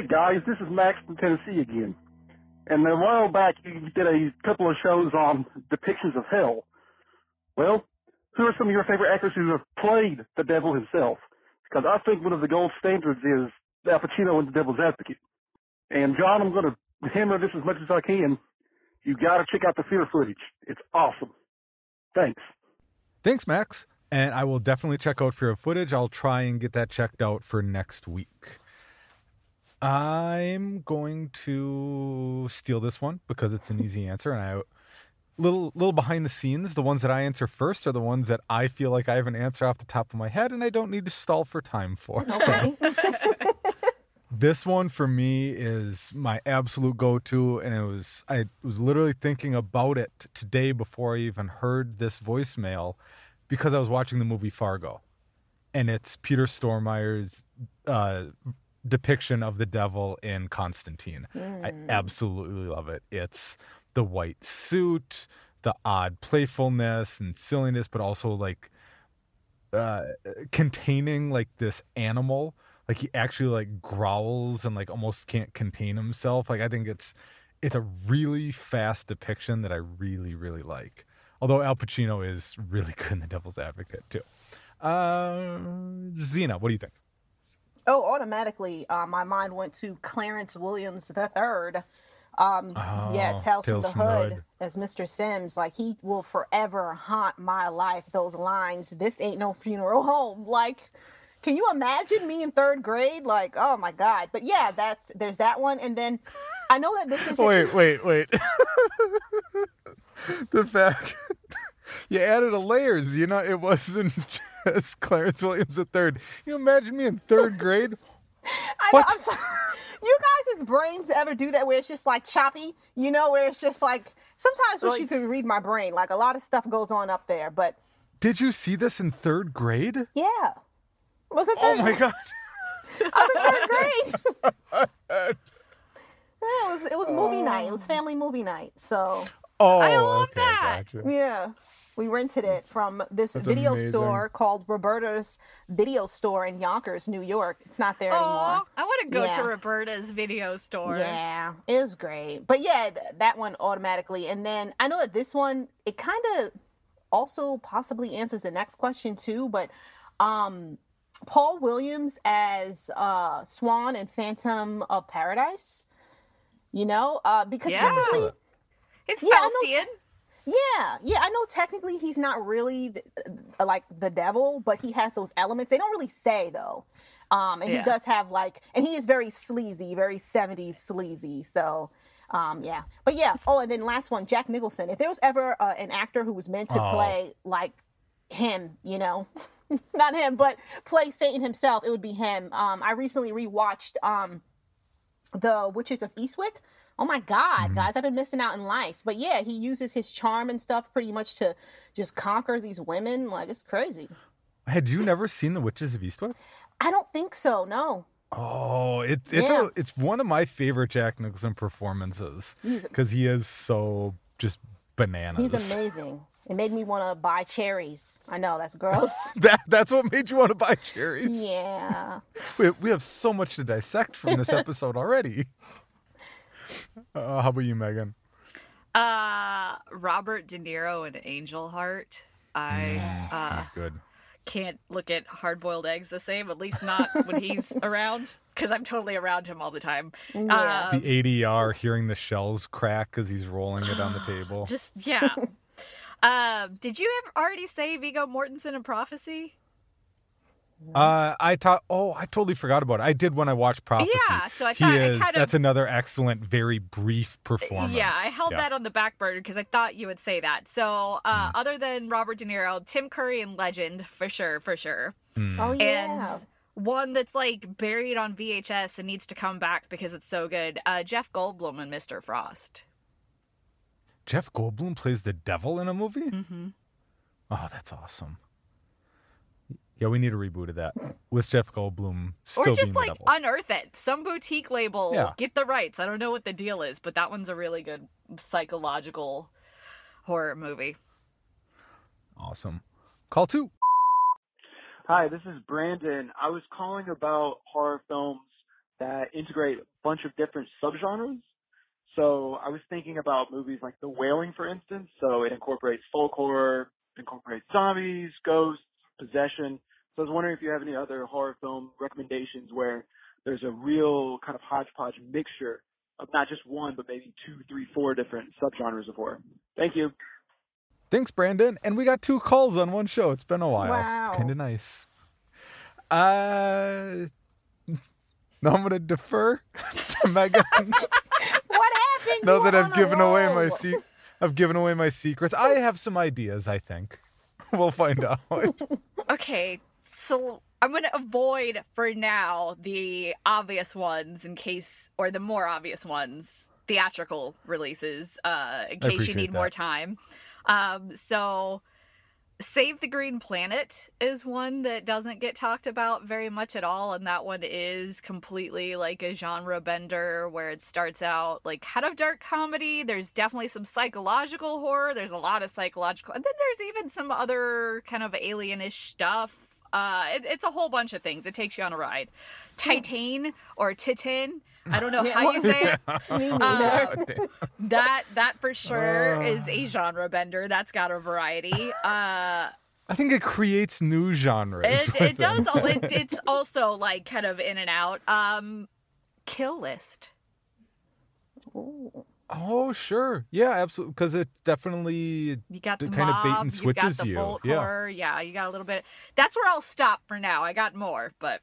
Hey guys, this is Max from Tennessee again. And a while back you did a couple of shows on depictions of hell. Well, who are some of your favorite actors who have played the devil himself? Because I think one of the gold standards is Al Pacino in The Devil's Advocate. And Jon, I'm going to hammer this as much as I can. You got to check out the fear footage. It's awesome. Thanks. Thanks, Max. And I will definitely check out fear footage. I'll try and get that checked out for next week. I'm going to steal this one because it's an easy answer, and I little little behind the scenes. The ones that I answer first are the ones that I feel like I have an answer off the top of my head, and I don't need to stall for time for. Okay. this one for me is my absolute go-to, and it was I was literally thinking about it today before I even heard this voicemail because I was watching the movie Fargo, and it's Peter Stormare's uh, depiction of the devil in Constantine. I absolutely love it. It's the white suit, the odd playfulness and silliness, but also like uh containing like this animal. Like he actually like growls and like almost can't contain himself. Like I think it's it's a really fast depiction that I really, really like. Although Al Pacino is really good in The Devil's Advocate too. Uh, Zena, what do you think? Oh, automatically, uh, my mind went to Clarence Williams the third. Um, yeah, Oh, Tales, from Tales the from the Hood Hood. as Mr. Sims. Like he will forever haunt my life. Those lines. This ain't no funeral home. Like, can you imagine me in third grade? Like, oh my god. But yeah, that's there's that one. And then I know that this is Wait, wait, wait. the fact you added a layers, you know, it wasn't just Clarence Williams the third. You imagine me in third grade? I know. I'm sorry. You guys' brains ever do that where it's just like choppy? You know, where it's just like sometimes wish you could read my brain. Like a lot of stuff goes on up there, but Did you see this in third grade? yeah. Was it Oh third? my god. I was in third grade. Yeah, it was it was movie night. It was family movie night. So Oh, I love okay, that. gotcha. yeah. We rented it from this That's video amazing. store called Roberta's Video Store in Yonkers, New York. It's not there Oh, anymore. I want to go Yeah. to Roberta's video store. Yeah, it was great. But yeah, th- that one automatically. And then I know that this one, it kind of also possibly answers the next question too. But um, Paul Williams as uh, Swan and Phantom of Paradise, you know, uh, because Yeah. technically, It's Yeah, I know Faustian. Yeah, yeah, I know technically he's not really th- uh, like the devil, but he has those elements. They don't really say though. Um, and Yeah. he does have like, and he is very sleazy, very 70s sleazy. So, um, yeah. But yeah. Oh, and then last one, Jack Nicholson. If there was ever uh, an actor who was meant to play like him, you know, not him, but play Satan himself, it would be him. Um, I recently rewatched um, The Witches of Eastwick. Oh my God, mm-hmm. guys, I've been missing out in life. But yeah, he uses his charm and stuff pretty much to just conquer these women. Like, it's crazy. Had you never seen The Witches of Eastwick? I don't think so. No. Oh, it, it's Yeah. a, it's one of my favorite Jack Nicholson performances because he is so just bananas. he's amazing. It made me want to buy cherries. I know that's gross. That that's what made you want to buy cherries. yeah. We, we have so much to dissect from this episode already. Uh, how about you, Meagan? Uh, Robert De Niro and Angel Heart. I uh, He's good. can't look at hard boiled eggs the same, at least not when he's around, because I'm totally around him all the time. Yeah. Uh, The ADR hearing the shells crack because he's rolling it on the table. just, yeah. um, did you ever already say Viggo Mortensen in Prophecy? Uh, I thought. Oh, I totally forgot about it. I did when I watched Prophecy. Yeah, so I he thought I is. kind of- That's another excellent, very brief performance. Yeah, I held Yeah. that on the back burner because I thought you would say that. So, uh, other than Robert De Niro, Tim Curry and Legend for sure, for sure. Mm. Oh yeah. and one that's like buried on VHS and needs to come back because it's so good. Uh, Jeff Goldblum and Mr. Frost. Jeff Goldblum plays the devil in a movie. Mm-hmm. Oh, that's awesome. Yeah, we need a reboot of that with Jeff Goldblum still Or being just the like devil. unearth it. Some boutique label Yeah. get the rights. I don't know what the deal is, but that one's a really good psychological horror movie. awesome. Call two. Hi, this is Brandon. I was calling about horror films that integrate a bunch of different subgenres. So I was thinking about movies like The Wailing, for instance. So it incorporates folk horror, incorporates zombies, ghosts, possession. So I was wondering if you have any other horror film recommendations where there's a real kind of hodgepodge mixture of not just one, but maybe two, three, four different subgenres of horror. Thank you. Thanks, Brandon. And we got two calls on one show. It's been a while. Wow. Kind of nice. Uh, now I'm gonna defer to Meagan. what happened? now You that I've given away my roll. se- I've given away my secrets. I have some ideas. I think we'll find out. Okay, so I'm going to avoid for now the obvious ones in case, or the more obvious ones, theatrical releases, uh, in case you need more time. Um, so, Save the Green Planet is one that doesn't get talked about very much at all, and that one is completely like a genre bender where it starts out like kind of dark comedy. There's definitely some psychological horror. There's a lot of psychological, and then there's even some other kind of alienish stuff. Uh, it, it's a whole bunch of things. It takes you on a ride. Titane or Titane. I don't know how you say it. Uh, neither. Damn. That that for sure Ah. is a genre bender. That's got a variety. Uh, I think it creates new genres. it it does. think. It, it's also like kind of in and out. Um, Kill List. Ooh. Oh, sure. Yeah, absolutely. Because it definitely. You got the It kinda bait and you got switches the you, yeah. Yeah, you got a little bit. That's where I'll stop for now. I got more, but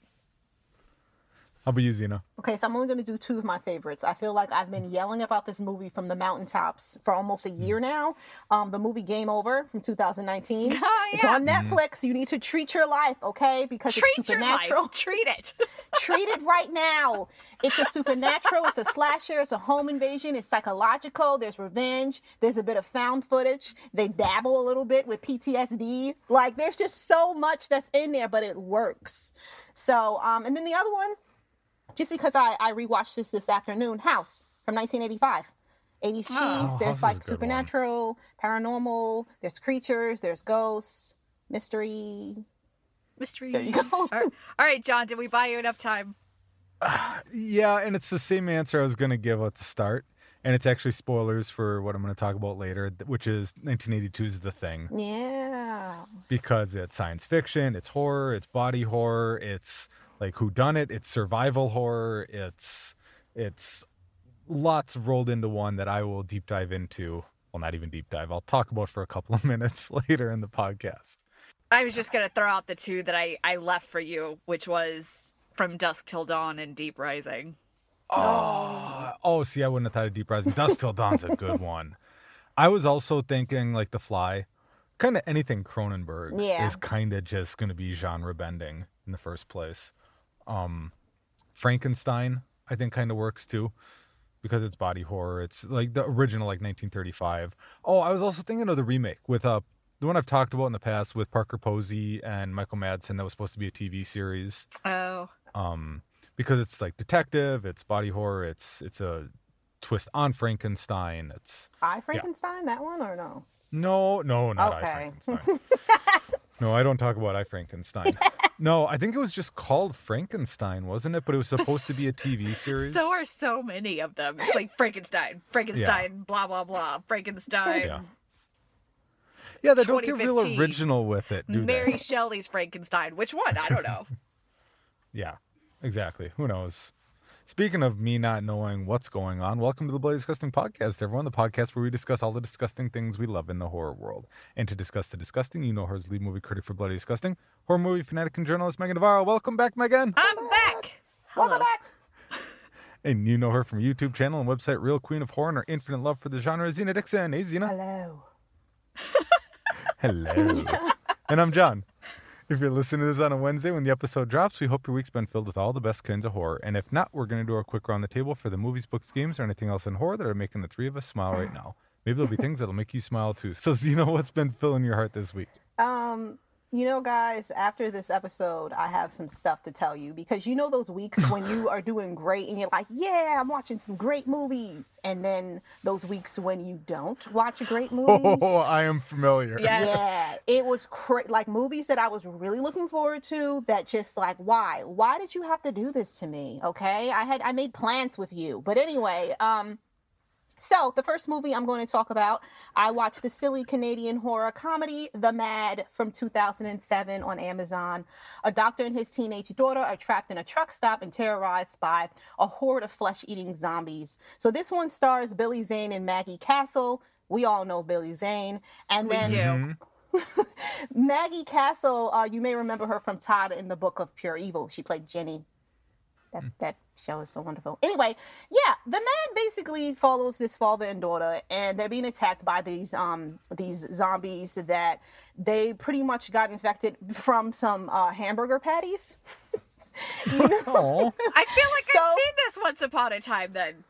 How about you, Zena? Okay, so I'm only going to do two of my favorites. I feel like I've been yelling about this movie from the mountaintops for almost a Mm. year now. Um, the movie Game Over from 2019. Oh, It's on Netflix. You need to treat your life, okay? Because treat it's your supernatural. life. Treat it. treat it right now. It's a supernatural, it's a slasher, it's a home invasion, it's psychological, there's revenge, there's a bit of found footage. They dabble a little bit with PTSD. Like there's just so much that's in there, but it works. So, um, and then the other one, just because I, I rewatched this this afternoon, House from 1985. 80s cheese, Oh, House there's like good one. supernatural, paranormal, there's creatures, there's ghosts, mystery. Mystery. There you go. All right, all right, Jon. Did we buy you enough time? Yeah, and it's the same answer I was going to give at the start. And it's actually spoilers for what I'm going to talk about later, which is 1982's The Thing. Yeah. Because it's science fiction, it's horror, it's body horror, it's like who done it, it's survival horror, it's it's lots rolled into one that I will deep dive into. Well, not even deep dive. I'll talk about for a couple of minutes later in the podcast. I was just gonna throw out the two that I I left for you, which was From Dusk Till Dawn and Deep Rising. Oh, oh, see, I wouldn't have thought of Deep Rising. dusk Till Dawn's a good one. I was also thinking like The Fly, kind of anything Cronenberg Yeah. is kind of just going to be genre bending in the first place. Um, Frankenstein, I think, kind of works too because it's body horror. It's like the original, like 1935. Oh, I was also thinking of the remake with uh the one I've talked about in the past with Parker Posey and Michael Madsen that was supposed to be a TV series. Oh. Um, because it's like detective, it's body horror, it's it's a twist on Frankenstein. It's I Frankenstein that one or no? no, no, not I Okay. Frankenstein. no, I don't talk about I Frankenstein. no, I think it was just called Frankenstein, wasn't it? But it was supposed to be a TV series. So are so many of them. It's like Frankenstein, Frankenstein, blah blah blah, Frankenstein. Yeah. yeah, they don't get real original with it, do Mary they? Shelley's Frankenstein. Which one? I don't know. Yeah, exactly. Who knows? Speaking of me not knowing what's going on, welcome to the Bloody Disgusting Podcast, everyone. The podcast where we discuss all the disgusting things we love in the horror world. And to discuss the disgusting, you know her as lead movie critic for Bloody Disgusting, horror movie fanatic and journalist Meagan Navarro. Welcome back, Meagan. I'm back. Welcome Hello. back. And you know her from YouTube channel and website Real Queen of Horror and her infinite love for the genre, Zena Dixon. Hey, Zena. Hello. Hello. and I'm Jon. If you're listening to this on a Wednesday when the episode drops, we hope your week's been filled with all the best kinds of horror. And if not, we're going to do a quick round the table for the movies, books, games, or anything else in horror that are making the three of us smile right now. Maybe there'll be things that'll make you smile too. So, Zena, what's been filling your heart this week? Um, you know, guys, after this episode, I have some stuff to tell you because you know those weeks when you are doing great and you're like, yeah, I'm watching some great movies. And then those weeks when you don't watch great movies. Oh, I am familiar. Yeah. Yeah, it was cra- like movies that I was really looking forward to. That just like, why? Why did you have to do this to me? Okay, I had I made plans with you, but anyway, um. So the first movie I'm going to talk about, I watched the silly Canadian horror comedy The Mad from 2007 on Amazon. A doctor and his teenage daughter are trapped in a truck stop and terrorized by a horde of flesh-eating zombies. So this one stars Billy Zane and Maggie Castle. We all know Billy Zane, and We then do. Maggie Castle, uh, you may remember her from Todd in the Book of Pure Evil. She played Jenny. That, that show is so wonderful. Anyway, yeah, the man basically follows this father and daughter, and they're being attacked by these um these zombies that they pretty much got infected from some uh, hamburger patties. you know? I feel like So- I've seen this once upon a time. Then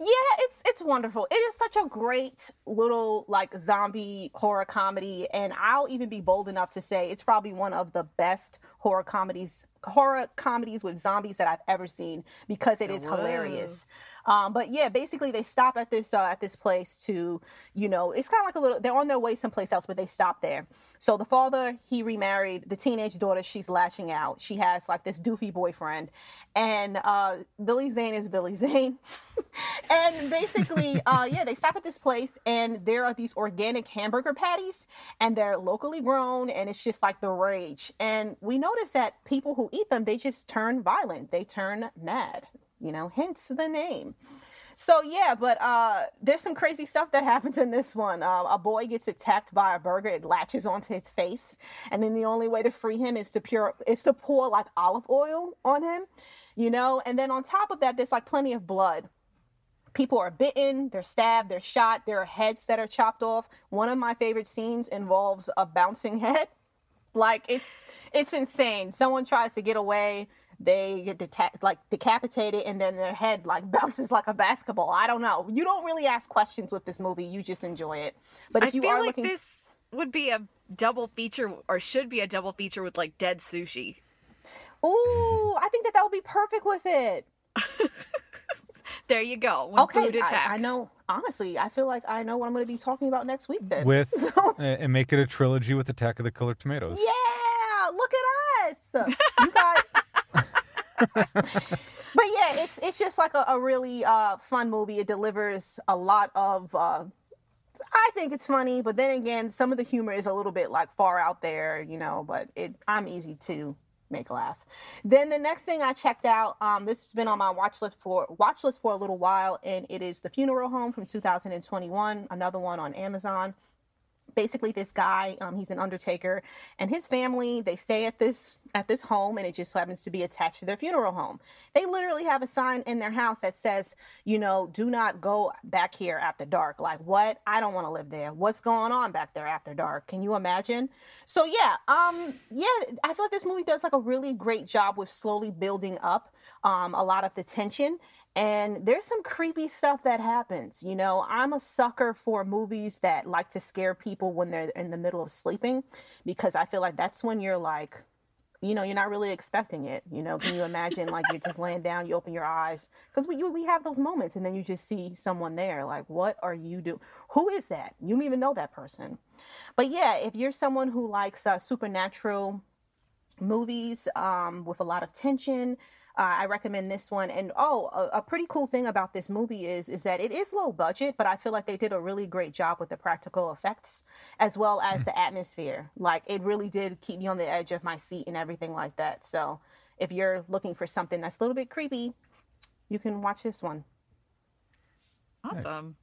Yeah, it's it's wonderful. It is such a great little like zombie horror comedy, and I'll even be bold enough to say it's probably one of the best horror comedies horror comedies with zombies that I've ever seen because it is hilarious. Um, but yeah, basically they stop at this uh, at this place to, you know, it's kind of like a little. They're on their way someplace else, but they stop there. So the father he remarried. The teenage daughter she's lashing out. She has like this doofy boyfriend, and uh, Billy Zane is Billy Zane. and basically, uh, yeah, they stop at this place, and there are these organic hamburger patties, and they're locally grown, and it's just like the rage. And we notice that people who eat them, they just turn violent. They turn mad. You know, hence the name. So yeah, but uh, there's some crazy stuff that happens in this one. Uh, a boy gets attacked by a burger; it latches onto his face, and then the only way to free him is to pure is to pour like olive oil on him, you know. And then on top of that, there's like plenty of blood. People are bitten, they're stabbed, they're shot. There are heads that are chopped off. One of my favorite scenes involves a bouncing head. Like it's it's insane. Someone tries to get away, they get deta- like decapitated, and then their head like bounces like a basketball. I don't know. You don't really ask questions with this movie. You just enjoy it. But if I you feel are like looking, this would be a double feature, or should be a double feature with like Dead Sushi. ooh, I think that that would be perfect with it. There you go. When Okay, food attacks. I, I know. Honestly, I feel like I know what I'm going to be talking about next week. Then with So- and make it a trilogy with Attack of the Killer Tomatoes. Yeah, look at us, you guys. but yeah, it's it's just like a, a really uh, fun movie. It delivers a lot of. Uh, I think it's funny, but then again, some of the humor is a little bit like far out there, you know. But it, I'm easy to make laugh. Then the next thing I checked out, um, this has been on my watch list for watch list for a little while, and it is The Funeral Home from 2021. Another one on Amazon basically this guy um, he's an undertaker and his family they stay at this at this home and it just happens to be attached to their funeral home. They literally have a sign in their house that says, you know, do not go back here after dark. Like, what? I don't want to live there. What's going on back there after dark? Can you imagine? So yeah, um, yeah, I feel like this movie does like a really great job with slowly building up um, a lot of the tension. And there's some creepy stuff that happens. You know, I'm a sucker for movies that like to scare people when they're in the middle of sleeping because I feel like that's when you're like, you know, you're not really expecting it. You know, can you imagine like you're just laying down, you open your eyes because we we have those moments, and then you just see someone there. Like, what are you doing? Who is that? You don't even know that person. But yeah, if you're someone who likes uh, supernatural movies um, with a lot of tension, uh, I recommend this one. And oh, a, a, pretty cool thing about this movie is is that it is low budget, but I feel like they did a really great job with the practical effects as well as hmm. the atmosphere. Like it really did keep me on the edge of my seat and everything like that. So if you're looking for something that's a little bit creepy, you can watch this one. Awesome.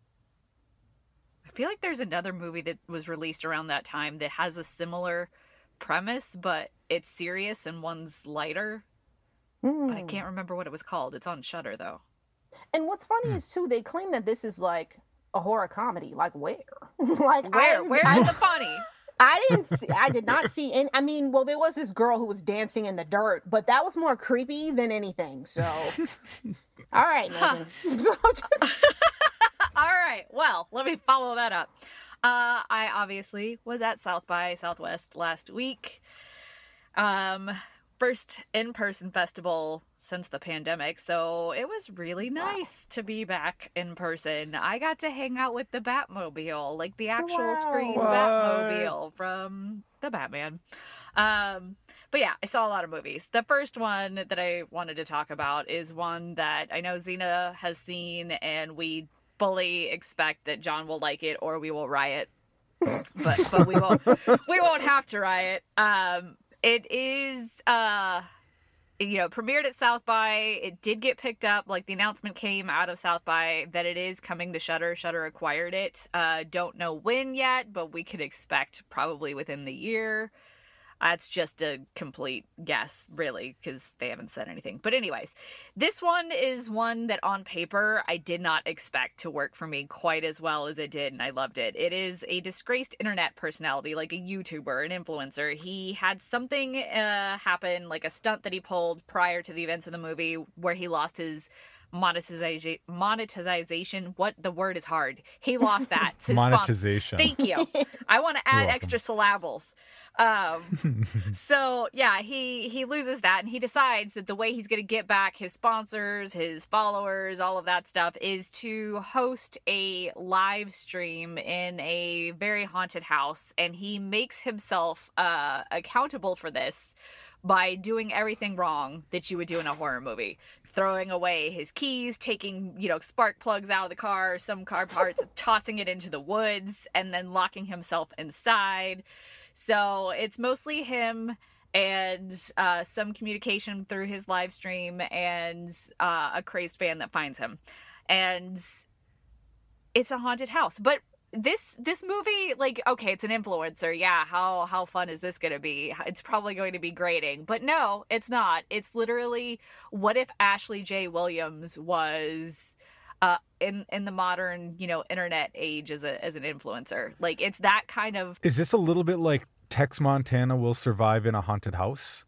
I feel like there's another movie that was released around that time that has a similar premise, but it's serious and one's lighter. Mm. But I hmm. can't remember what it was called. It's on Shudder though. And what's funny mm. is too, they claim that this is like a horror comedy. Like where? like where? I, Where's I, the funny? I didn't see. I did not see. And I mean, well, there was this girl who was dancing in the dirt, but that was more creepy than anything. So, all right, Meagan. all right. Well, let me follow that up. Uh, I obviously was at South by Southwest last week. Um, first in person festival since the pandemic. So it was really nice wow. to be back in person. I got to hang out with the Batmobile, like the actual wow. screen what? Batmobile from the Batman. Um, but yeah, I saw a lot of movies. The first one that I wanted to talk about is one that I know Zena has seen, and we fully expect that Jon will like it or we will riot. but but we won't we won't have to riot. Um, it is uh you know, premiered at South by. It did get picked up. Like the announcement came out of South by that it is coming to Shudder. Shudder acquired it. Uh, don't know when yet, but we could expect probably within the year. That's just a complete guess, really, because they haven't said anything. But, anyways, this one is one that on paper I did not expect to work for me quite as well as it did, and I loved it. It is a disgraced internet personality, like a YouTuber, an influencer. He had something uh, happen, like a stunt that he pulled prior to the events of the movie, where he lost his monetization monetization. What the word is hard. He lost that. Monetization. Thank you. I want to add extra syllables um, so yeah, he he loses that, and he decides that the way he's going to get back his sponsors, his followers, all of that stuff is to host a live stream in a very haunted house, and he makes himself uh, accountable for this by doing everything wrong that you would do in a horror movie. Throwing away his keys taking you know spark plugs out of the car some car parts tossing it into the woods and then locking himself inside so it's mostly him and uh, some communication through his live stream and uh, a crazed fan that finds him. And it's a haunted house. But this this movie like okay it's an influencer. Yeah how how fun is this going to be? It's probably going to be grating. But no it's not. It's literally what if ashley j. Williams was uh, in in the modern you know internet age as a as an influencer. Like it's that kind of. Is this a little bit like Tex Montana will survive in a haunted house?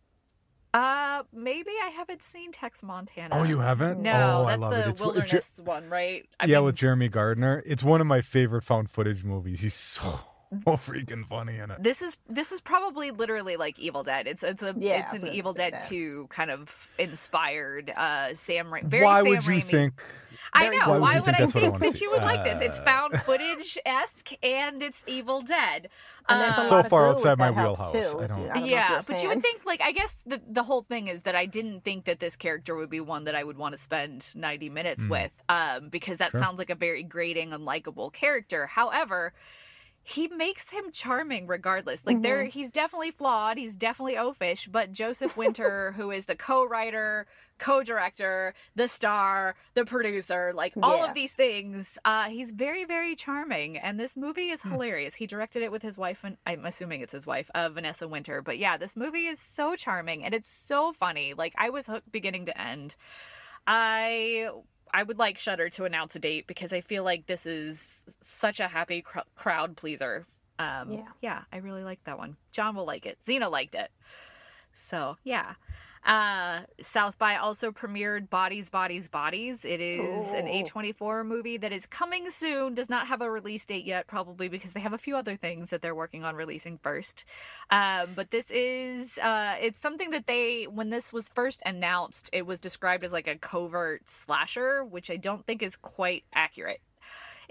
Uh, maybe I haven't seen Tex Montana. Oh, you haven't? No, oh, that's the wilderness one, right? I yeah, mean... with Jeremy Gardner. It's one of my favorite found footage movies. He's so so freaking funny in it. This is this is probably literally like Evil Dead. It's it's a yeah, it's an Evil Dead that. 2 kind of inspired uh Sam Ra- very Why Sam would you Raimi. think I know. Why, why would, I think, that you would uh, like this? It's uh, found footage esque and it's Evil Dead. Um, so far outside my wheelhouse. Too, I don't. I yeah, but you would think like I guess the the whole thing is that I didn't think that this character would be one that I would want to spend ninety minutes mm. with, um, because that sure. sounds like a very grating, unlikable character. However he makes him charming regardless. Like there he's definitely flawed, he's definitely oafish, but Joseph Winter, who is the co-writer, co-director, the star, the producer, like all Yeah. of these things, uh he's very very charming and this movie is Hmm. hilarious. He directed it with his wife and I'm assuming it's his wife, uh, Vanessa Winter. But yeah, this movie is so charming and it's so funny. Like I was hooked beginning to end. I I would like Shudder to announce a date because I feel like this is such a happy cr- crowd pleaser. Um, Yeah. yeah, I really like that one. Jon will like it. Zena liked it. So yeah. Uh, South by also premiered Bodies, Bodies, Bodies. It is an A24 movie that is coming soon. Does not have a release date yet, probably because they have a few other things that they're working on releasing first. Um, but this is uh, it's something that they when this was first announced, it was described as like a covert slasher, which I don't think is quite accurate.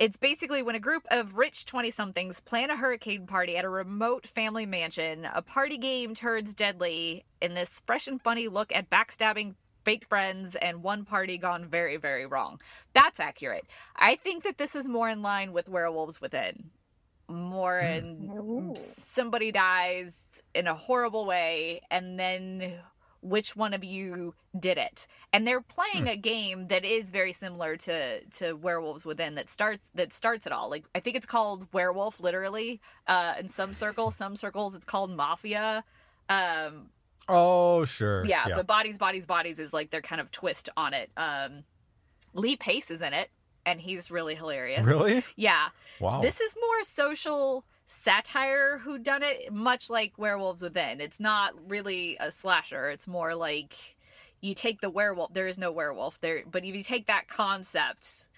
It's basically when a group of rich 20 somethings plan a hurricane party at a remote family mansion. A party game turns deadly in this fresh and funny look at backstabbing fake friends and one party gone very, very wrong. That's accurate. I think that this is more in line with Werewolves Within. More hmm. in Ooh. somebody dies in a horrible way and then which one of you did it. And they're playing a game that is very similar to to werewolves within that starts that starts it all. Like i think it's called werewolf literally uh in some circles some circles it's called mafia um Oh, sure. yeah, but bodies bodies bodies is like their kind of twist on it. Um lee pace is in it and he's really hilarious. Really? yeah. Wow. this is more social satire who done it, much like Werewolves Within. It's not really a slasher. It's more like you take the werewolf. There is no werewolf there, but if you take that concept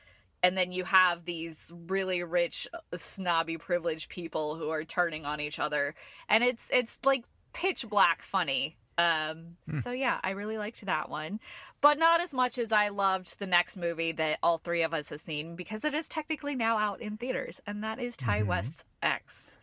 and then you have these really rich, snobby, privileged people who are turning on each other, and it's it's like pitch black funny. Um, so yeah, I really liked that one, but not as much as I loved the next movie that all three of us have seen because it is technically now out in theaters, and that is Ti Mhm. West's X.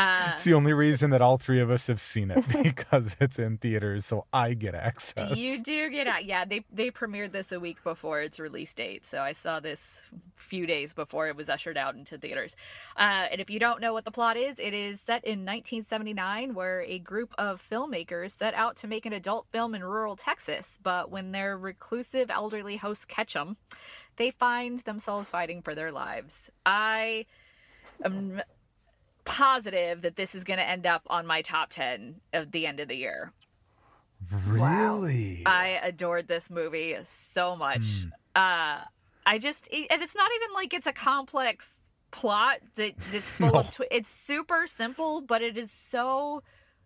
Uh, it's the only reason that all three of us have seen it because it's in theaters, so I get access. You do get out. Yeah, they they premiered this a week before its release date, so I saw this a few days before it was ushered out into theaters. Uh, and if you don't know what the plot is, it is set in 1979, where a group of filmmakers set out to make an adult film in rural Texas. But when their reclusive elderly hosts catch them, they find themselves fighting for their lives. I am positive that this is going to end up on my top 10 of the end of the year. Really? I adored this movie so much. Mm. Uh, I just, and it's not even like it's a complex plot that that's full No. of. Twi- it's super simple, but it is so,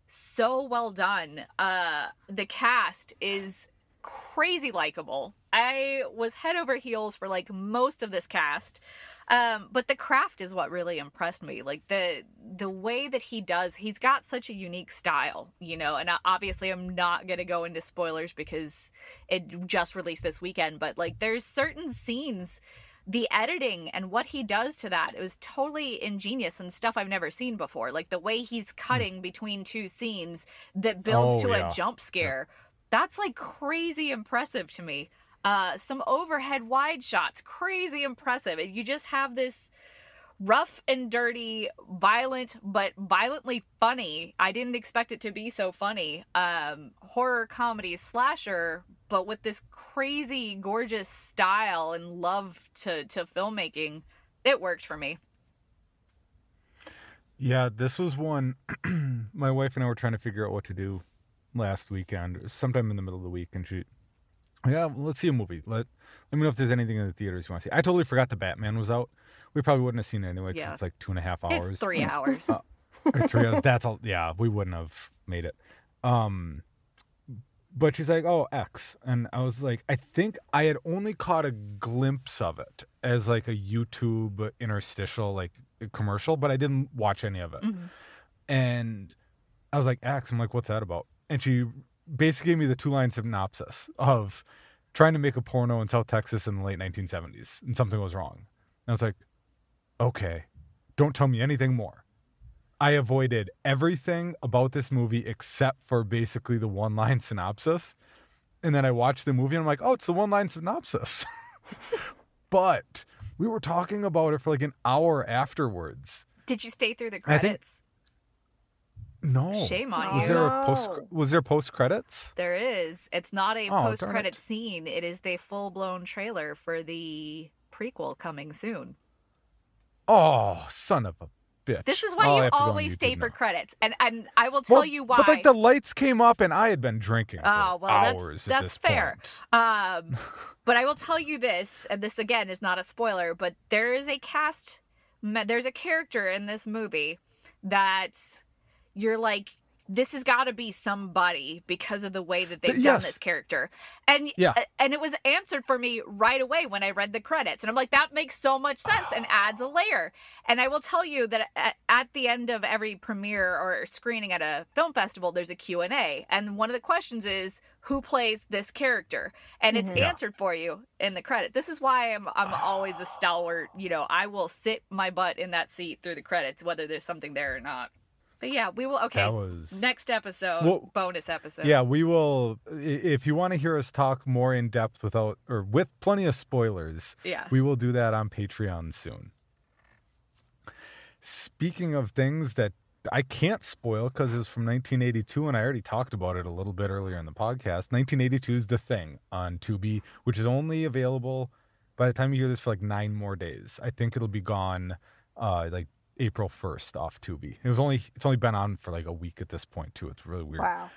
so well done. Uh, the cast is crazy likable. I was head over heels for like most of this cast. Um, but the craft is what really impressed me. Like the the way that he does, he's got such a unique style, you know. And obviously, I'm not gonna go into spoilers because it just released this weekend. But like, there's certain scenes, the editing and what he does to that, it was totally ingenious and stuff I've never seen before. Like the way he's cutting between two scenes that builds Oh, to yeah. a jump scare. That's like crazy impressive to me uh, some overhead wide shots, crazy impressive. You just have this rough and dirty, violent, but violently funny. I didn't expect it to be so funny. Um, horror comedy slasher, but with this crazy, gorgeous style and love to to filmmaking. It worked for me. Yeah, this was one my wife and I were trying to figure out what to do last weekend, sometime in the middle of the week, and she, yeah, well, let's see a movie. Let let me know if there's anything in the theaters you want to see. I totally forgot the Batman was out. We probably wouldn't have seen it anyway because Yeah. it's like two and a half hours. It's three hours. Uh, three hours. That's all. Yeah, we wouldn't have made it. Um, but she's like, "Oh, X," and I was like, I think I had only caught a glimpse of it as like a YouTube interstitial, like commercial, but I didn't watch any of it. Mhm. And I was like, X. I'm like, what's that about? And she basically gave me the two line synopsis of trying to make a porno in South Texas in the late 1970s, and something was wrong. And I was like, okay, don't tell me anything more. I avoided everything about this movie except for basically the one line synopsis. And then I watched the movie and I'm like, oh, it's the one line synopsis. but we were talking about it for like an hour afterwards. Did you stay through the credits? No. Shame on Was you. there a post was there post credits? There is. It's not a Oh, post credit scene. It is the full blown trailer for the prequel coming soon. Oh, son of a bitch! This is why I'll you have to go on always YouTube stay for now. credits. And and I will tell Well, you why. But like the lights came up and I had been drinking for Oh, well, that's- hours. at that's fair. Um, but I will tell you this, and this again is not a spoiler, but there is a cast, there's a character in this movie that you're like, this has got to be somebody because of the way that they've done this character, and Yeah. and it was answered for me right away when I read the credits, and I'm like, that makes so much sense and adds a layer. And I will tell you that at, at the end of every premiere or screening at a film festival, there's a Q and one of the questions is who plays this character, and it's Mhm. Yeah. answered for you in the credit. This is why I'm I'm always a stalwart. You know, I will sit my butt in that seat through the credits, whether there's something there or not. But yeah, we will. Okay, was next episode, Well, bonus episode. Yeah, we will. If you want to hear us talk more in depth without or with plenty of spoilers, yeah. we will do that on Patreon soon. Speaking of things that I can't spoil because it's from 1982, and I already talked about it a little bit earlier in the podcast. 1982 is The Thing on Tubi, which is only available by the time you hear this for like nine more days. I think it'll be gone uh, like April 1st off Tubi. It was only it's only been on for like a week at this point too. It's really weird. Wow.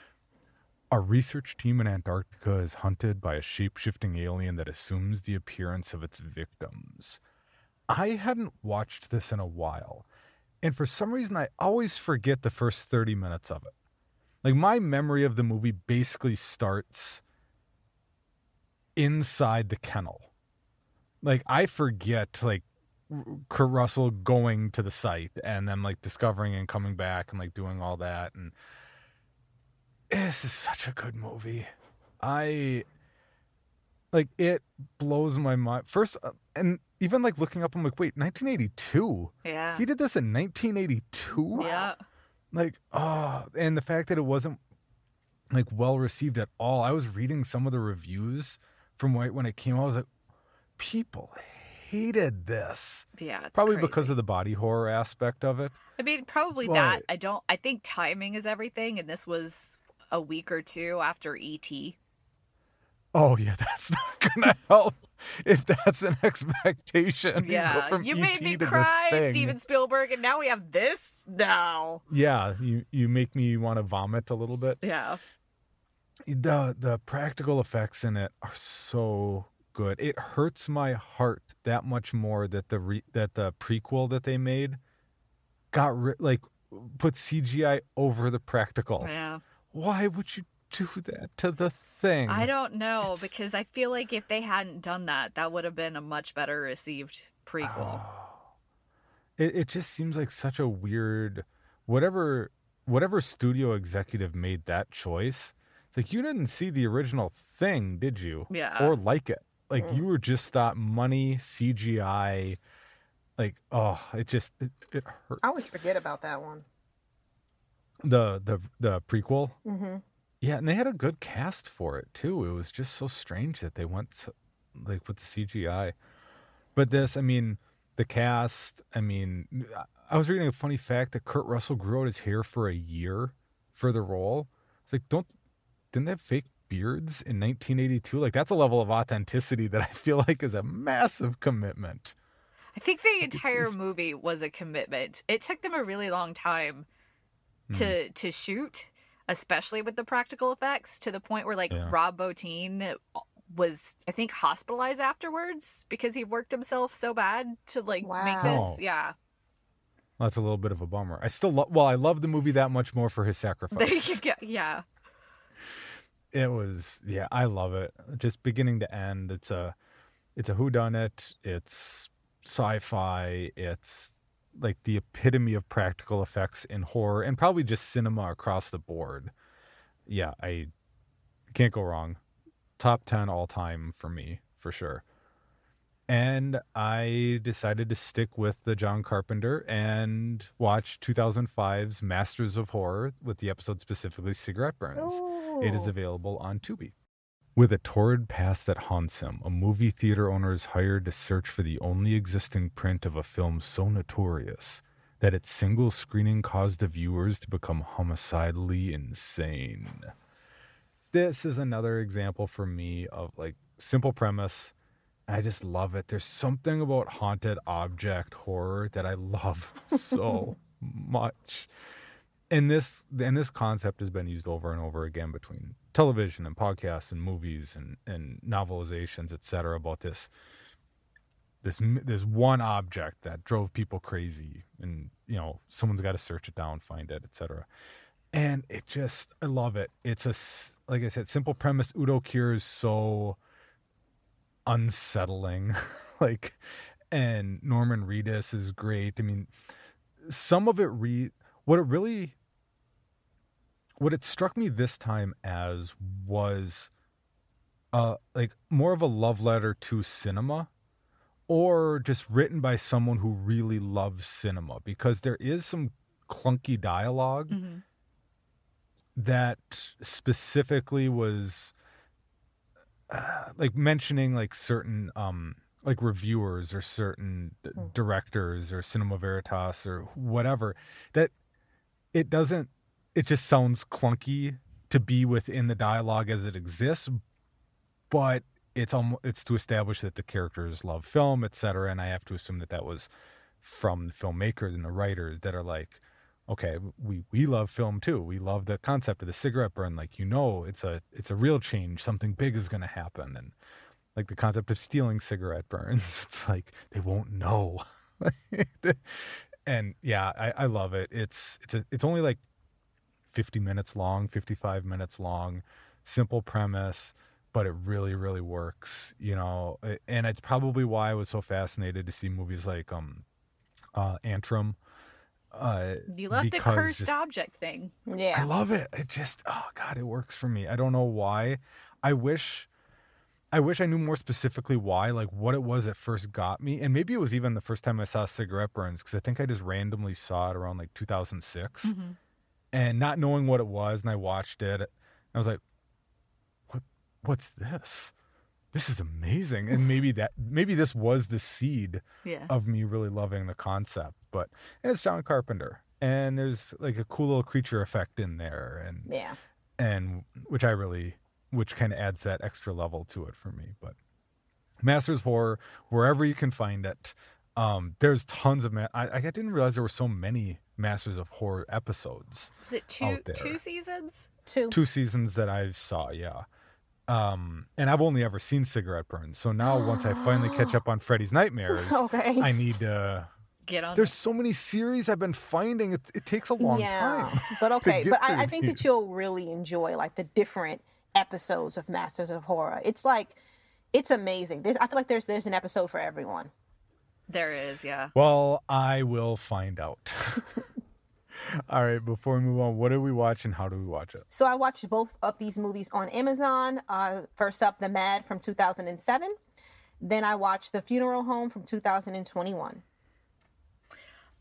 A research team in Antarctica is hunted by a shape shifting alien that assumes the appearance of its victims. I hadn't watched this in a while, and for some reason, I always forget the first 30 minutes of it. Like, my memory of the movie basically starts inside the kennel. Like, I forget, like, Kurt Russell going to the site and then, like, discovering and coming back and, like, doing all that. And this is such a good movie. I like it blows my mind. First, uh, and even like looking up, I'm like, wait, 1982. Yeah. He did this in 1982. Yeah. Like, oh, and the fact that it wasn't like well received at all. I was reading some of the reviews from White when it came out. I was like, people hated this. Yeah. it's Probably because of the body horror aspect of it. I mean, probably But- that. I don't. I think timing is everything, and this was a week or two after ET. Oh yeah, that's not gonna help if that's an expectation. You Yeah, you ET made me cry. Steven Spielberg, and now we have this. No. Yeah, you you make me want to vomit a little bit. Yeah. The the practical effects in it are so good. It hurts my heart that much more that the re, that the prequel that they made got ri- like put CGI over the practical. Yeah. Why would you do that to the thing? I don't know It's- because I feel like if they hadn't done that, that would have been a much better received prequel. Oh. It it just seems like such a weird whatever whatever studio executive made that choice. It's like you didn't see the original thing, did you? Yeah. Or like it. Like Mm. you were just that money, CGI, like oh, it just it, it hurts. I always forget about that one. the the the prequel. Mm-hmm. Yeah, and they had a good cast for it too. It was just so strange that they went so, like with the CGI. But this, I mean, the cast. I mean, I was reading a funny fact that Kurt Russell grew out his hair for a year for the role. It's like, don't didn't they have fake beards in 1982? Like that's a level of authenticity that I feel like is a massive commitment. I think the entire it's- movie was a commitment. It took them a really long time to hmm. to shoot, especially with the practical effects, to the point where like Yeah. Rob Bottin was I think hospitalized afterwards because he worked himself so bad to like make this. Wow. Yeah. That's a little bit of a bummer. I still love. Well, I love the movie that much more for his sacrifice. There sacrifice. you go. Yeah. It was yeah, I love it. Just beginning to end. It's a it's a whodunit. It's sci-fi. It's like the epitome of practical effects in horror and probably just cinema across the board. Yeah, I can't go wrong. Top 10 all time for me, for sure. And I decided to stick with the John Carpenter and watch 2005's Masters of Horror with the episode specifically Cigarette Burns. Oh, It is oh. available on Tubi. With a torrid past that haunts him, a movie theater owner is hired to search for the only existing print of a film so notorious that its single screening caused the viewers to become homicidally insane. This is another example for me of like simple premise. I just love it. There's something about haunted object horror that I love so much. And this and this concept has been used over and over again between television and podcasts and movies and and novelizations, etc. About this this this one object that drove people crazy, and you know someone's got to search it down, find it, etc. And it just I love it. It's a like I said, simple premise. Udo Kier is so unsettling, like, and Norman Reedus is great. I mean, some of it re what it really what it struck me this time as was uh like more of a love letter to cinema or just written by someone who really loves cinema because there is some clunky dialog mm-hmm. that specifically was uh, like mentioning like certain um like reviewers or certain mm. directors or cinema veritas or whatever that it doesn't it just sounds clunky to be within the dialogue as it exists but it's almost it's to establish that the characters love film, etc. And I have to assume that that was from the filmmakers and the writers that are like, okay, we we love film too. We love the concept of the cigarette burn. Like you know, it's a it's a real change. Something big is going to happen, and like the concept of stealing cigarette burns. It's like they won't know. and yeah, I, I love it. It's it's a, it's only like fifty minutes long, fifty five minutes long, simple premise but it really really works you know and it's probably why i was so fascinated to see movies like um uh antrum uh you love the cursed just, object thing yeah i love it it just oh god it works for me i don't know why i wish I wish I knew more specifically why, like what it was that first got me. And maybe it was even the first time I saw cigarette burns, because I think I just randomly saw it around like 2006. Mm-hmm. And not knowing what it was, and I watched it, I was like, "What? what's this? This is amazing. And maybe that maybe this was the seed yeah. of me really loving the concept. But and it's John Carpenter. And there's like a cool little creature effect in there and yeah. And which I really which kind of adds that extra level to it for me. But Masters Horror, wherever you can find it. Um, there's tons of ma- I, I didn't realize there were so many Masters of Horror episodes. Is it two two seasons? Two two seasons that I saw. Yeah, um, and I've only ever seen cigarette burns. So now once I finally catch up on Freddy's Nightmares, okay. I need to get on. There's so many series I've been finding. It, it takes a long yeah, time. But okay, but I, I, think that you'll really enjoy like the different episodes of Masters of Horror. It's like it's amazing. There's, I feel like there's there's an episode for everyone. There is, yeah. Well, I will find out. All right, before we move on, what did we watch and how do we watch it? So I watched both of these movies on Amazon. Uh, first up, The Mad from 2007. Then I watched The Funeral Home from 2021.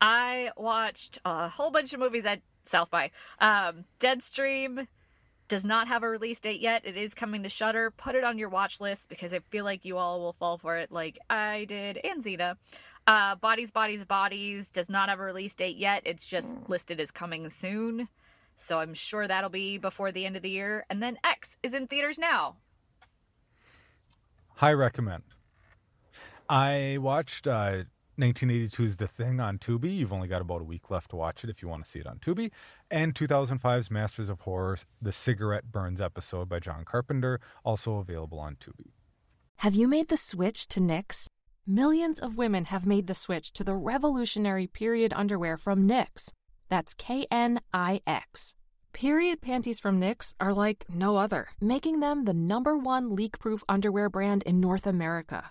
I watched a whole bunch of movies at South by. Um, Deadstream does not have a release date yet. It is coming to Shudder. Put it on your watch list because I feel like you all will fall for it, like I did and Zena. Uh, Bodies, Bodies, Bodies does not have a release date yet. It's just listed as coming soon. So I'm sure that'll be before the end of the year. And then X is in theaters now. High recommend. I watched uh, 1982's The Thing on Tubi. You've only got about a week left to watch it if you want to see it on Tubi. And 2005's Masters of Horror, The Cigarette Burns episode by John Carpenter, also available on Tubi. Have you made the switch to Knix? Millions of women have made the switch to the revolutionary period underwear from Knix. That's K N I X. Period panties from Knix are like no other, making them the number one leak proof underwear brand in North America.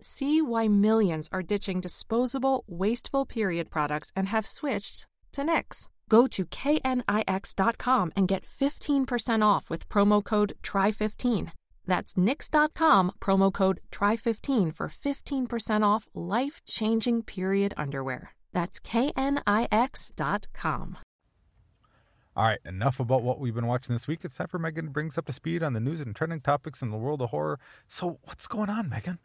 See why millions are ditching disposable, wasteful period products and have switched to Knix. Go to knix.com and get 15% off with promo code TRY15. That's knix.com, promo code TRY15 for 15% off life changing period underwear. That's knix.com. All right, enough about what we've been watching this week. It's time for Meagan to bring us up to speed on the news and trending topics in the world of horror. So, what's going on, Meagan?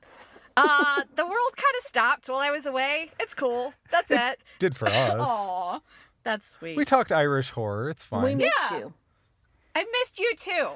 Uh, the world kind of stopped while I was away. It's cool. That's it. Did for us. Aw, that's sweet. We talked Irish horror. It's fine. We missed Yeah. you. I missed you too.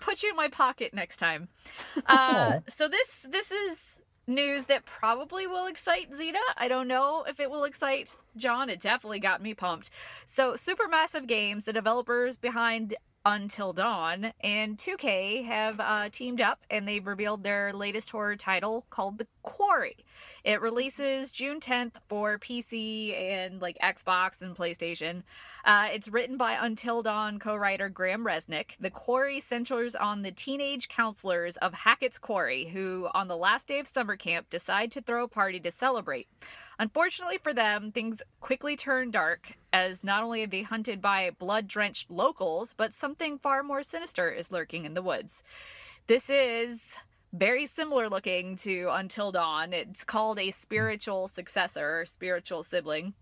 Put you in my pocket next time. Uh, so this this is news that probably will excite Zena. I don't know if it will excite Jon. It definitely got me pumped. So Supermassive Games, the developers behind Until Dawn and 2K have uh, teamed up and they've revealed their latest horror title called The Quarry. It releases June 10th for PC and like Xbox and PlayStation. Uh, it's written by Until Dawn co writer Graham Reznick. The Quarry centers on the teenage counselors of Hackett's Quarry, who, on the last day of summer camp, decide to throw a party to celebrate. Unfortunately for them, things quickly turn dark as not only are they hunted by blood drenched locals, but something far more sinister is lurking in the woods. This is very similar looking to Until Dawn. It's called a spiritual successor, or spiritual sibling.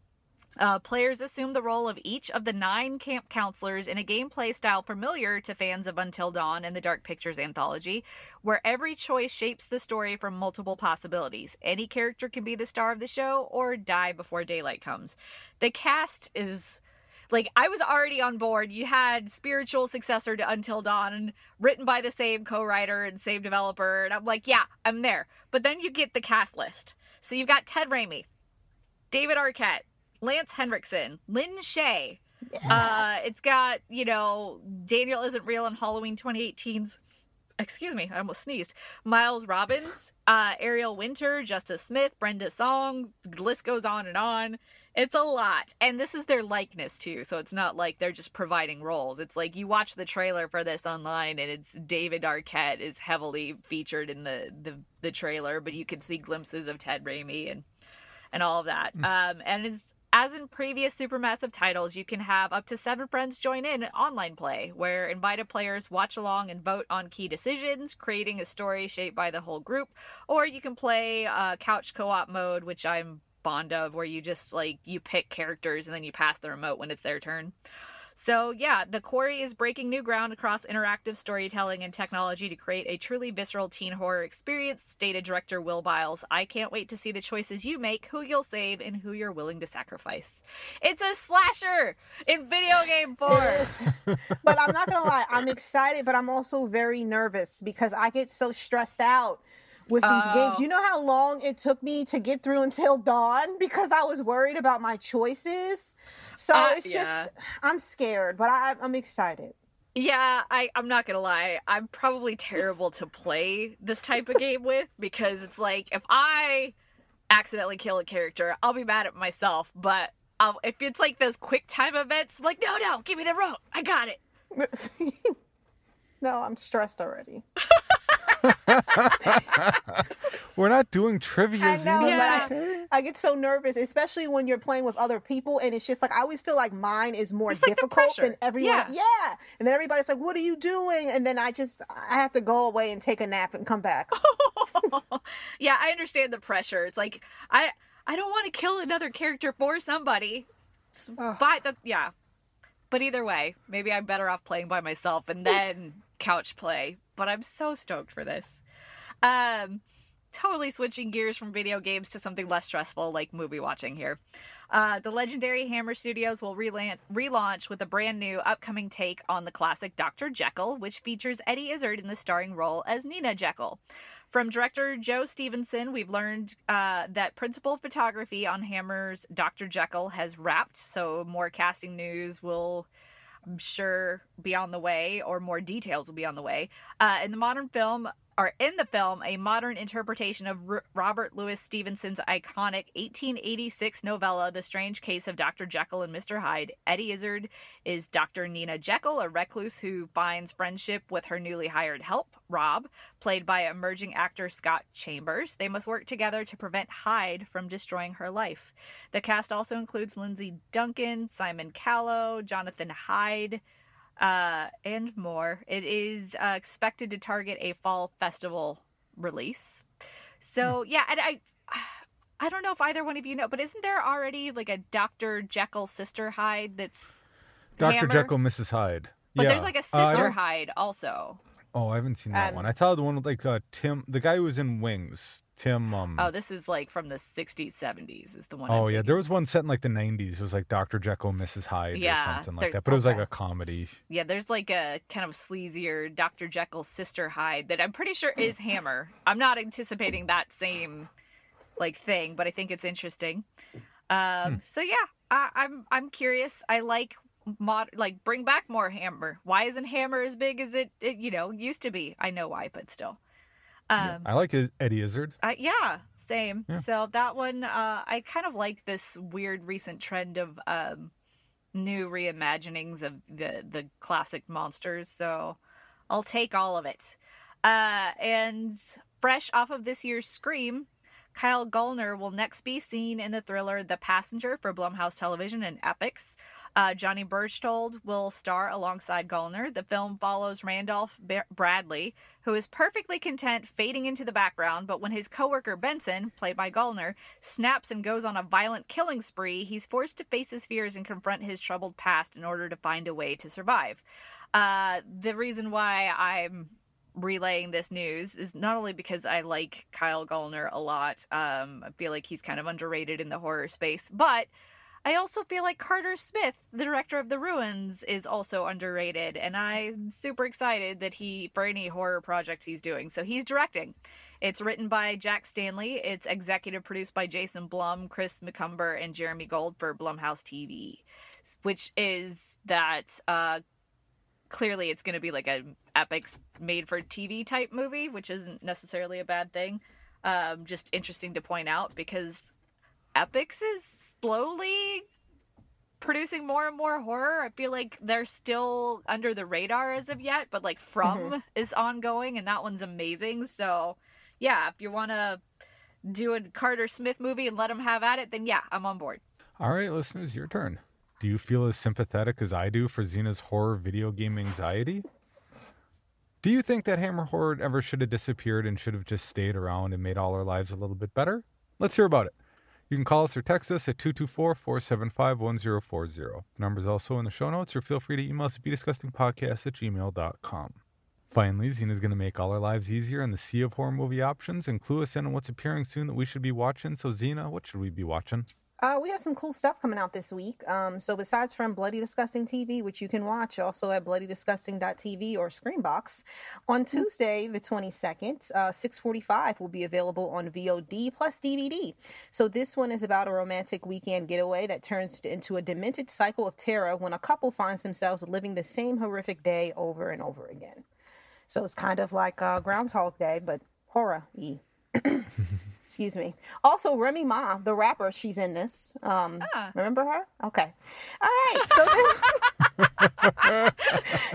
Uh, players assume the role of each of the nine camp counselors in a gameplay style familiar to fans of Until Dawn and the Dark Pictures anthology, where every choice shapes the story from multiple possibilities. Any character can be the star of the show or die before daylight comes. The cast is like I was already on board. You had spiritual successor to Until Dawn, written by the same co-writer and same developer, and I'm like, yeah, I'm there. But then you get the cast list. So you've got Ted Raimi, David Arquette, Lance Henriksen, Lin Shaye. Uh, it's got you know Daniel isn't real in Halloween 2018's. Excuse me, I almost sneezed. Miles Robbins, uh, Ariel Winter, Justice Smith, Brenda Song. The list goes on and on. It's a lot, and this is their likeness too. So it's not like they're just providing roles. It's like you watch the trailer for this online, and it's David Arquette is heavily featured in the the, the trailer, but you can see glimpses of Ted Raimi and and all of that. Um, and it's as in previous supermassive titles, you can have up to seven friends join in online play, where invited players watch along and vote on key decisions, creating a story shaped by the whole group. Or you can play uh, couch co-op mode, which I'm fond of, where you just like you pick characters and then you pass the remote when it's their turn. So, yeah, The Quarry is breaking new ground across interactive storytelling and technology to create a truly visceral teen horror experience, stated director Will Byles. I can't wait to see the choices you make, who you'll save, and who you're willing to sacrifice. It's a slasher in video game form. But I'm not gonna lie, I'm excited, but I'm also very nervous because I get so stressed out with these games. Oh. You know how long it took me to get through until dawn because I was worried about my choices. So Uh, it's yeah. just I'm scared, but I, I'm excited. Yeah, I, I'm not gonna lie. I'm probably terrible to play this type of game with because it's like if I accidentally kill a character, I'll be mad at myself. But I'll, if it's like those quick time events, I'm like, no, no, give me the rope. I got it. no, I'm stressed already. We're not doing trivia, I know, Yeah. Okay. I get so nervous, especially when you're playing with other people, and it's just like I always feel like mine is more It's like difficult than everyone. Yeah. yeah, and then everybody's like, "What are you doing?" And then I just I have to go away and take a nap and come back. yeah, I understand the pressure. It's like I I don't want to kill another character for somebody. It's- But that, yeah. But either way, maybe I'm better off playing by myself and then couch play. But I'm so stoked for this. Um totally switching gears from video games to something less stressful like movie watching here. Uh, the legendary Hammer Studios will relan- relaunch with a brand new upcoming take on the classic Dr. Jekyll, which features Eddie Izzard in the starring role as Nina Jekyll. From director Joe Stephenson, we've learned uh, that principal photography on Hammer's Dr. Jekyll has wrapped, so more casting news will, Sure, be on the way, or more details will be on the way. Uh, in the modern film, are in the film a modern interpretation of R- Robert Louis Stevenson's iconic 1886 novella, The Strange Case of Dr. Jekyll and Mr. Hyde. Eddie Izzard is Dr. Nina Jekyll, a recluse who finds friendship with her newly hired help, Rob, played by emerging actor Scott Chambers. They must work together to prevent Hyde from destroying her life. The cast also includes Lindsay Duncan, Simon Callow, Jonathan Hyde uh, and more. It is uh, expected to target a fall festival release. So yeah, and I. I don't know if either one of you know, but isn't there already like a Dr. Jekyll sister Hyde that's Dr. Jekyll, Mrs. Hyde. But yeah. there's like a Uh, sister don't- Hyde also. oh, I haven't seen that Um, one. I thought the one with like uh, Tim, the guy who was in Wings. Tim. Um, Oh, this is like from the 60s, 70s is the one. oh I'm yeah, thinking. there was one set in like the 90s. It was like Dr. Jekyll, Mrs. Hyde, Yeah, or something like that. But it was like a comedy. Yeah, there's like a kind of sleazier Dr. Jekyll sister Hyde that I'm pretty sure is Hammer. I'm not anticipating that same like thing, but I think it's interesting. Um, so yeah, I, I'm I'm curious. I like mod like bring back more Hammer. Why isn't Hammer as big as it, it you know used to be? I know why, but still. Um, I like Eddie Izzard. uh, yeah, same. Yeah. So that one, uh, I kind of like this weird recent trend of um, new reimaginings of the the classic monsters. So I'll take all of it. Uh, and fresh off of this year's Scream, Kyle Gallner will next be seen in the thriller The Passenger for Blumhouse Television and Epix. Uh, Johnny Berchtold will star alongside Gallner. The film follows Randolph Bradley, who is perfectly content fading into the background, but when his coworker Benson, played by Gallner, snaps and goes on a violent killing spree, he's forced to face his fears and confront his troubled past in order to find a way to survive. Uh, the reason why I'm relaying this news is not only because I like Kyle Gallner a lot. Um, I feel like he's kind of underrated in the horror space, but I also feel like Carter Smith, the director of The Ruins, is also underrated, and I'm super excited that he for any horror projects he's doing. So he's directing. It's written by Jack Stanley. It's executive produced by Jason Blum, Chris McCumber, and Jeremy Gold for Blumhouse TV, which is that uh, clearly it's going to be like a epic made for TV type movie, which isn't necessarily a bad thing. Um, just interesting to point out because Epix is slowly producing more and more horror. I feel like they're still under the radar as of yet, but like From is ongoing and that one's amazing. So, yeah, if you want to do a Carter Smith movie and let him have at it, then yeah, I'm on board. All right, listeners, your turn. Do you feel as sympathetic as I do for Zena's horror video game anxiety? Do you think that Hammer Horror ever should have disappeared and should have just stayed around and made all our lives a little bit better? Let's hear about it. You can call us or text us at 224 475 1040. The number is also in the show notes, or feel free to email us at bdisgustingpodcast at gmail.com. Finally, Zena's going to make all our lives easier in the sea of horror movie options and clue us in on what's appearing soon that we should be watching. So, Zena, what should we be watching? Uh, we have some cool stuff coming out this week. Um, so besides from Bloody Disgusting TV, which you can watch also at bloodydisgusting.tv or Screambox, on Tuesday the 22nd, uh, 6:45 will be available on VOD plus DVD. So this one is about a romantic weekend getaway that turns into a demented cycle of terror when a couple finds themselves living the same horrific day over and over again. So it's kind of like uh, Groundhog Day, but horror-y. Excuse me. Also, Remy Ma, the rapper, she's in this. Um, Ah. Remember her? Okay. All right. So then,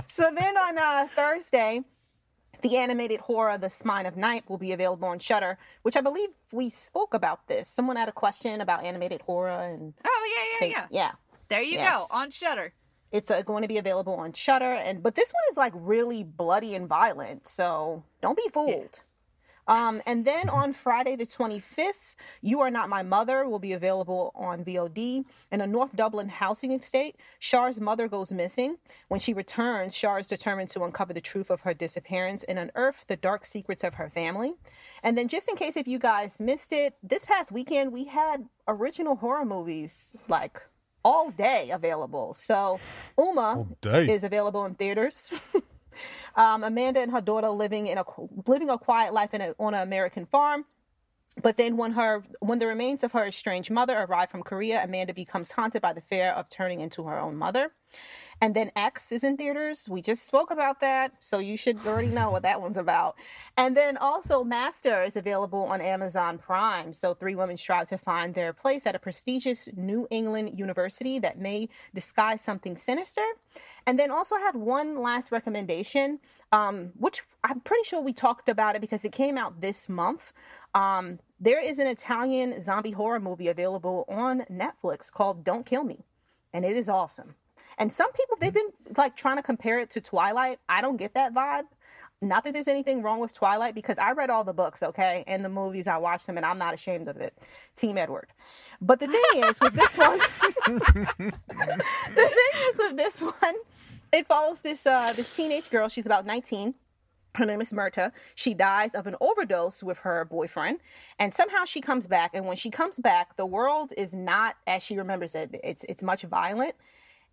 so then on uh, Thursday, the animated horror The Spine of Night will be available on Shudder, which I believe we spoke about this. Someone had a question about animated horror and Oh, yeah, yeah, yeah. yeah. There you Yes. go on Shudder. It's uh, going to be available on Shudder, and but this one is like really bloody and violent, so don't be fooled. Um, and then on Friday the 25th, You Are Not My Mother will be available on VOD. In a North Dublin housing estate, Char's mother goes missing. When she returns, Char is determined to uncover the truth of her disappearance and unearth the dark secrets of her family. And then, just in case if you guys missed it, this past weekend we had original horror movies like all day available. So, Uma is available in theaters. um, Amanda and her daughter living in a living a quiet life a, on an American farm. But then when her when the remains of her estranged mother arrive from Korea, Amanda becomes haunted by the fear of turning into her own mother. And then X is in theaters. We just spoke about that, so you should already know what that one's about. And then also Master is available on Amazon Prime. So three women strive to find their place at a prestigious New England university that may disguise something sinister. And then also I have one last recommendation, um, which I'm pretty sure we talked about it because it came out this month. Um, there is an Italian zombie horror movie available on Netflix called Don't Kill Me, and it is awesome. And some people they've been like trying to compare it to Twilight. I don't get that vibe. Not that there's anything wrong with Twilight because I read all the books, okay, and the movies. I watched them, and I'm not ashamed of it. Team Edward. But the thing is with this one, the thing is with this one, it follows this uh, this teenage girl. She's about 19 her name is Myrta. She dies of an overdose with her boyfriend, and somehow she comes back. And when she comes back, the world is not as she remembers it. It's it's much violent.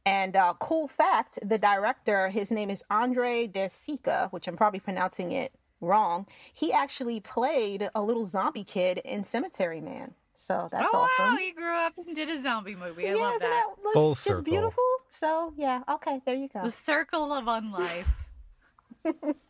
And uh, cool fact: the director, his name is Andre De Sica, which I'm probably pronouncing it wrong. He actually played a little zombie kid in Cemetery Man. So that's oh, awesome. Wow, he grew up and did a zombie movie. I yeah, love isn't that. that Full looks circle. just beautiful? So yeah, okay, there you go. The circle of unlife.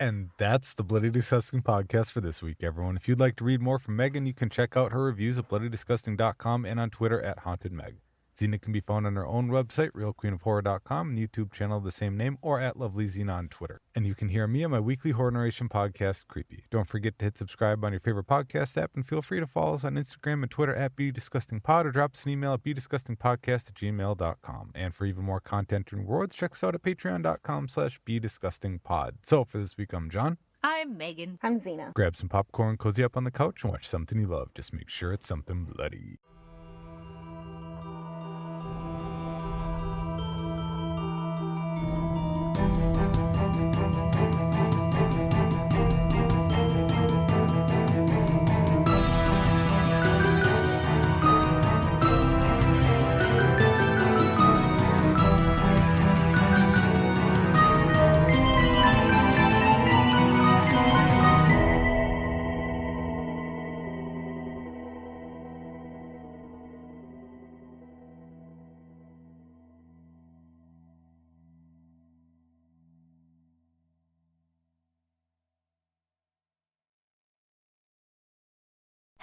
And that's the Bloody Disgusting podcast for this week, everyone. If you'd like to read more from Meagan, you can check out her reviews at bloodydisgusting.com and on Twitter at hauntedmeg. Zena can be found on her own website, realqueenofhorror.com, and YouTube channel of the same name, or at Lovely Zena on Twitter. And you can hear me on my weekly horror narration podcast, Creepy. Don't forget to hit subscribe on your favorite podcast app, and feel free to follow us on Instagram and Twitter at BDisgustingPod, or drop us an email at BDisgustingPodcast at gmail.com. And for even more content and rewards, check us out at patreon.com slash BDisgustingPod. So for this week, I'm Jon. I'm Meagan. I'm Zena. Grab some popcorn, cozy up on the couch, and watch something you love. Just make sure it's something bloody.